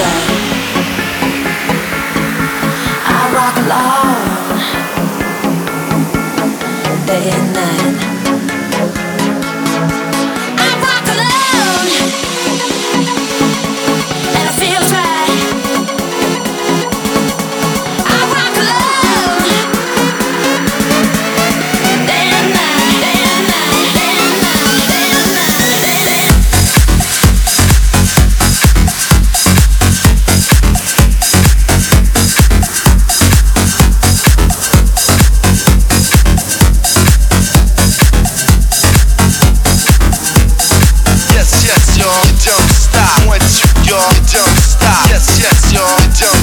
I can do it in the mix And if your man gets in trouble just to move out on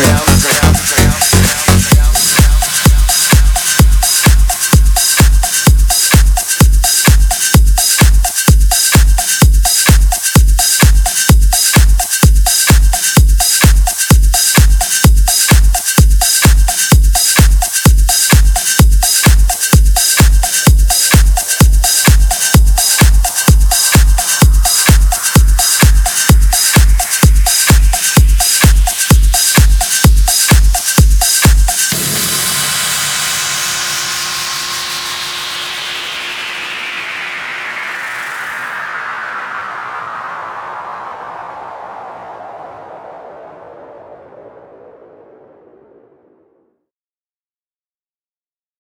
Yeah.